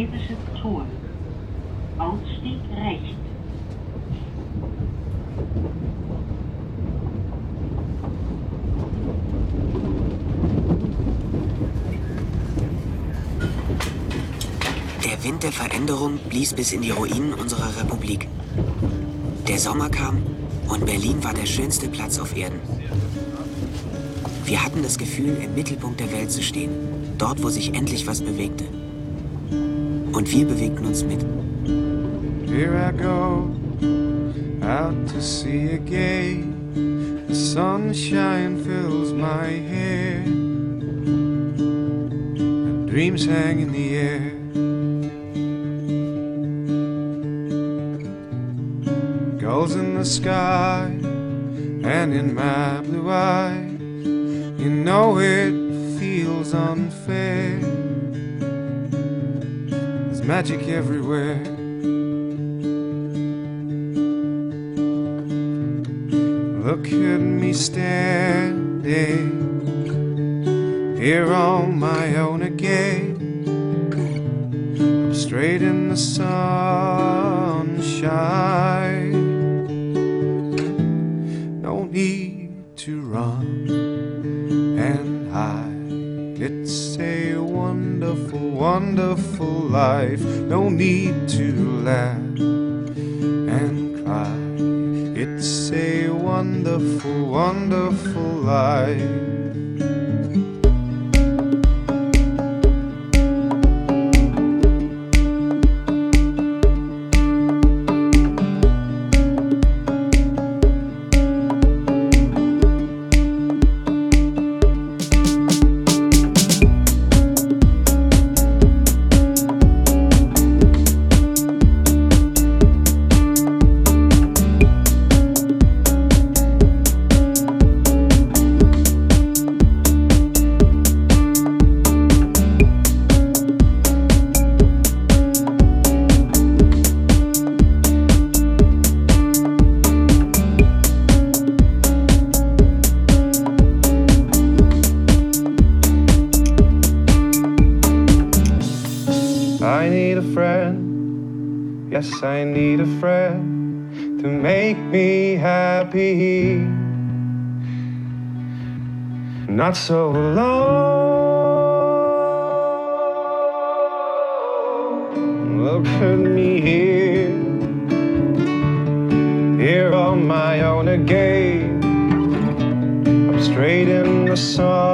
Schlesisches Tor. Ausstieg rechts. Der Wind der Veränderung blies bis in die Ruinen unserer Republik. Der Sommer kam und Berlin war der schönste Platz auf Erden. Wir hatten das Gefühl, im Mittelpunkt der Welt zu stehen, dort, wo sich endlich was bewegte. Und wir bewegten uns mit. Here I go, out to sea again. The sunshine fills my hair, and dreams hang in the air. Gulls in the sky, and in my blue eyes, you know it feels unfair. Magic everywhere. Look at me standing here on my own again. I'm straight in the sunshine. No need to run and hide. It's a wonderful, wonderful life. No need to laugh and cry. It's a wonderful, wonderful life. I need a friend to make me happy. Not so alone. Look at me here, here on my own again. I'm straight in the sunshine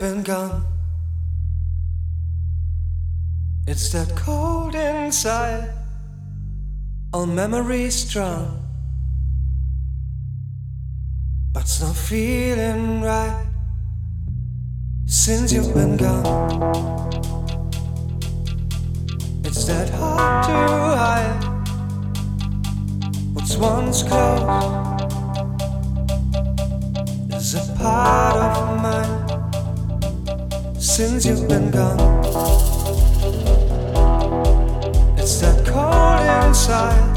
been gone. It's that cold inside, all memories strong. But it's not feeling right since you've been gone. It's that hard to hide what's once close is a part of mine since you've been gone. It's that cold inside,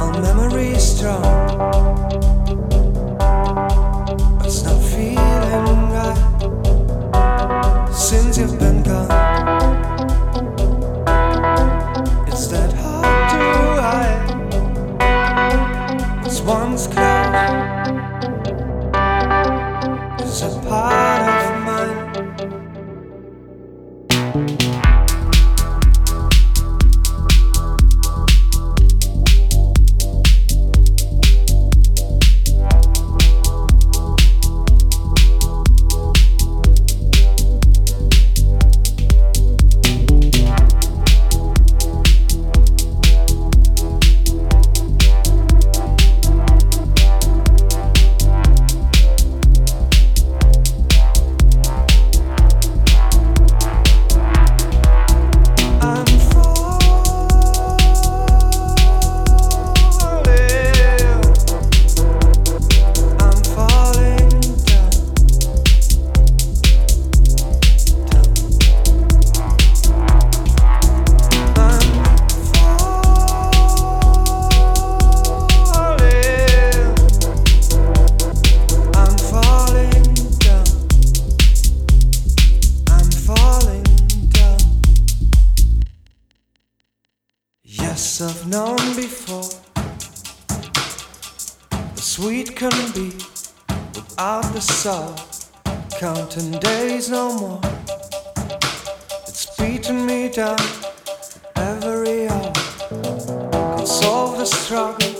all memory strong. Counting days no more. It's beating me down every hour. Can solve the struggle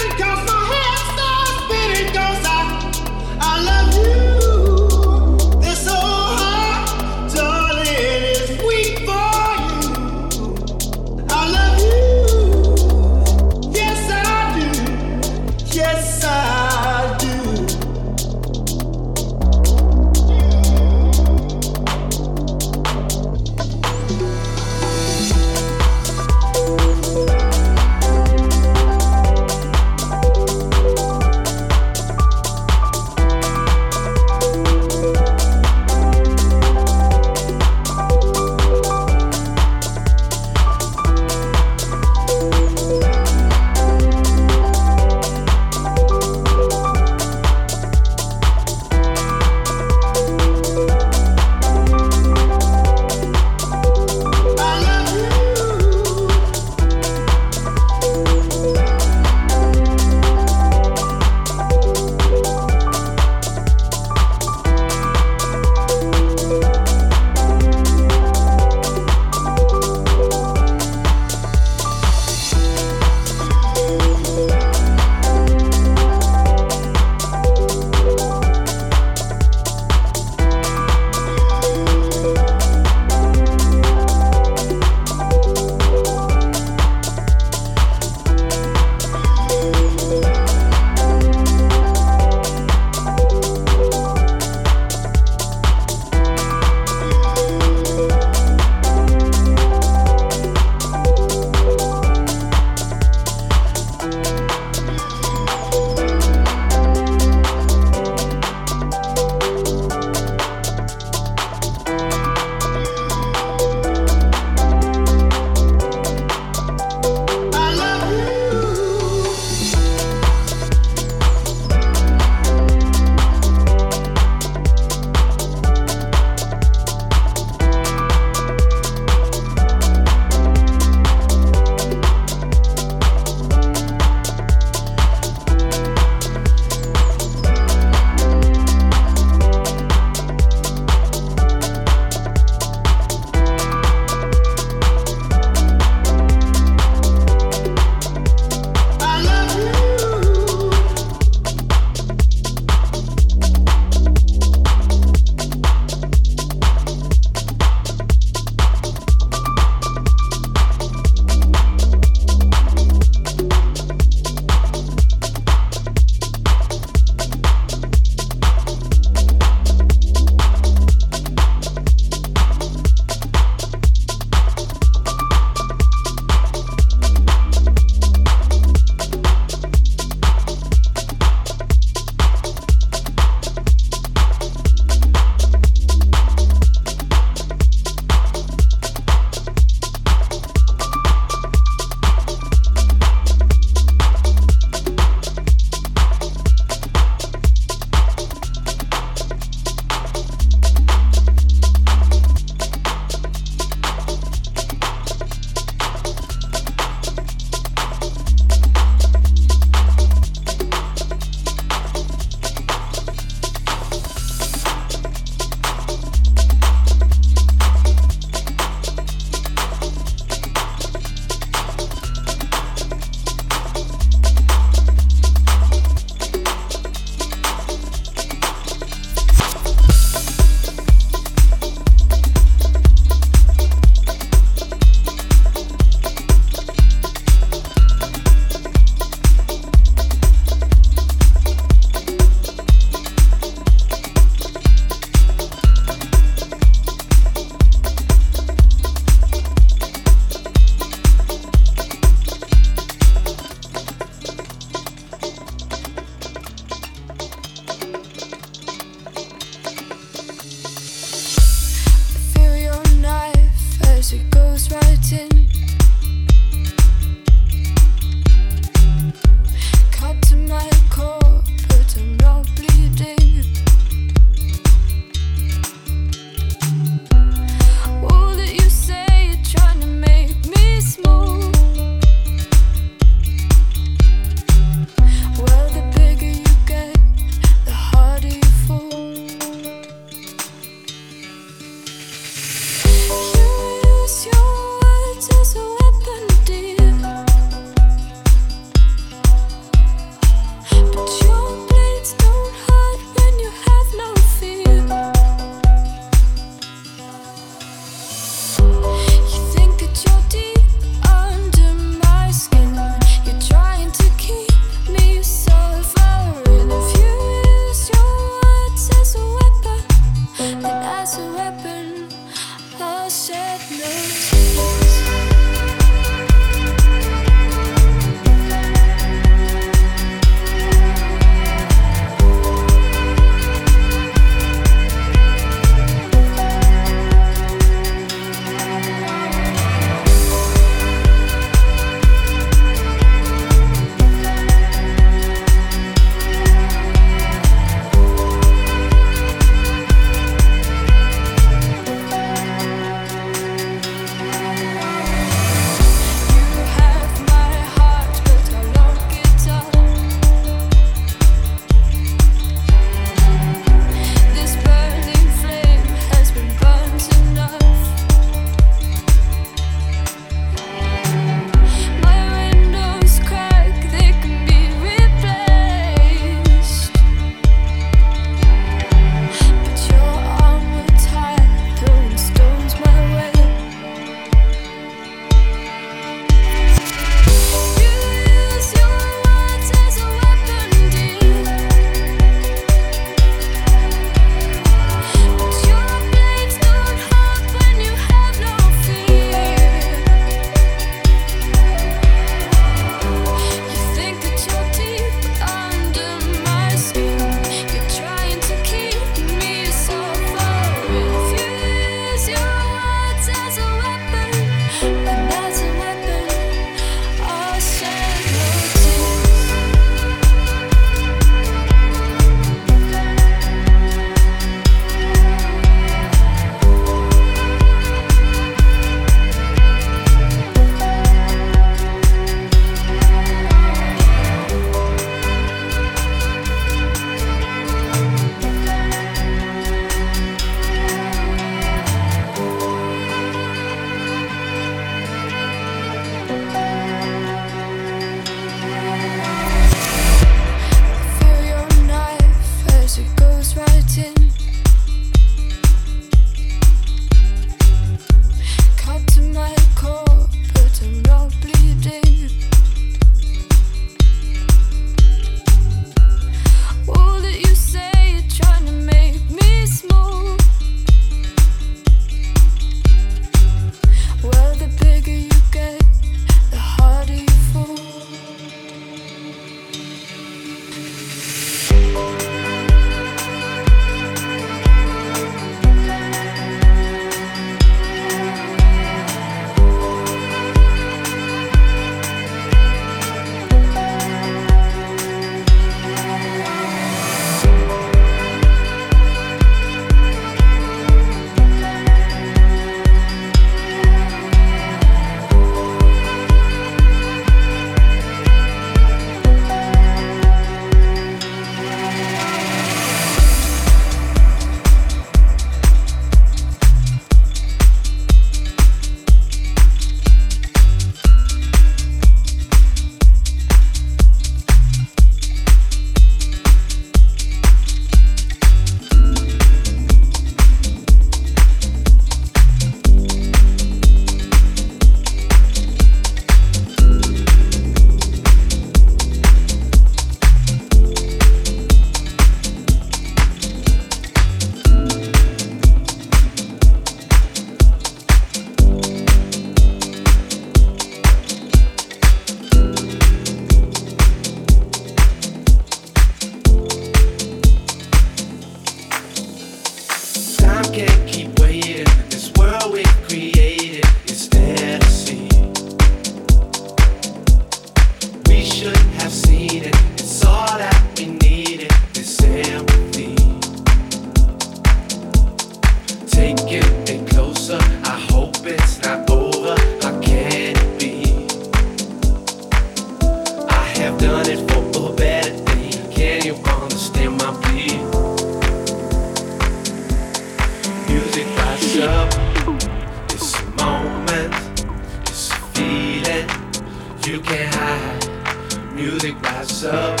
up,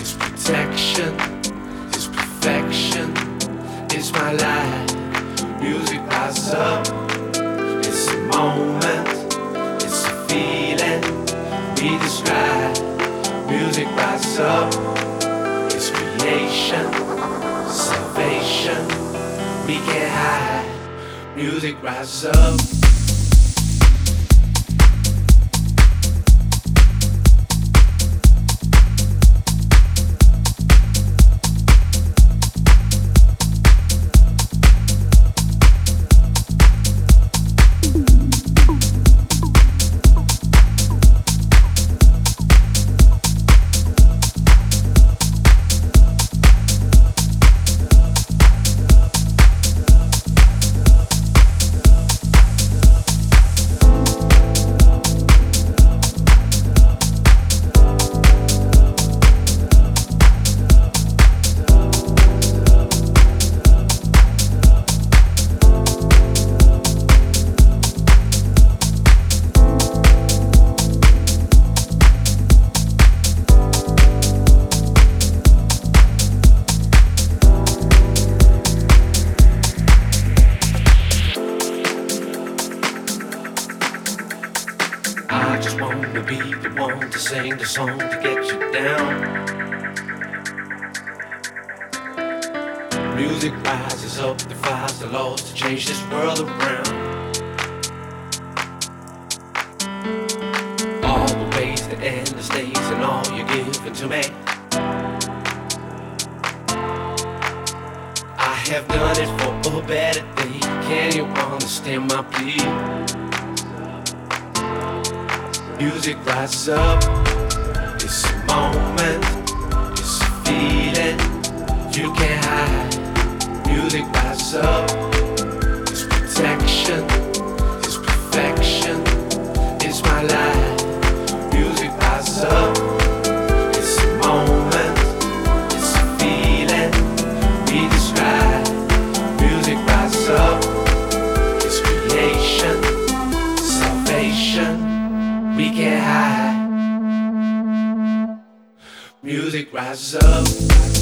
is protection, is perfection, is my life. Music rises up, it's a moment, it's a feeling. We describe. Music rises up, it's creation, salvation. We can't hide. Music rises up. music rises up.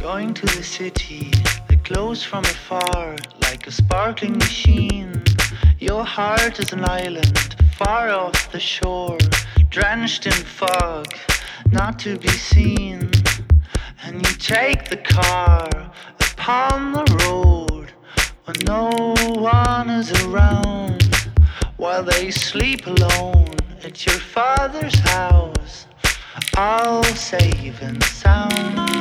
Going to the city that glows from afar like a sparkling machine. Your heart is an island far off the shore, drenched in fog, not to be seen. And you take the car upon the road when no one is around while they sleep alone at your father's house, all safe and sound.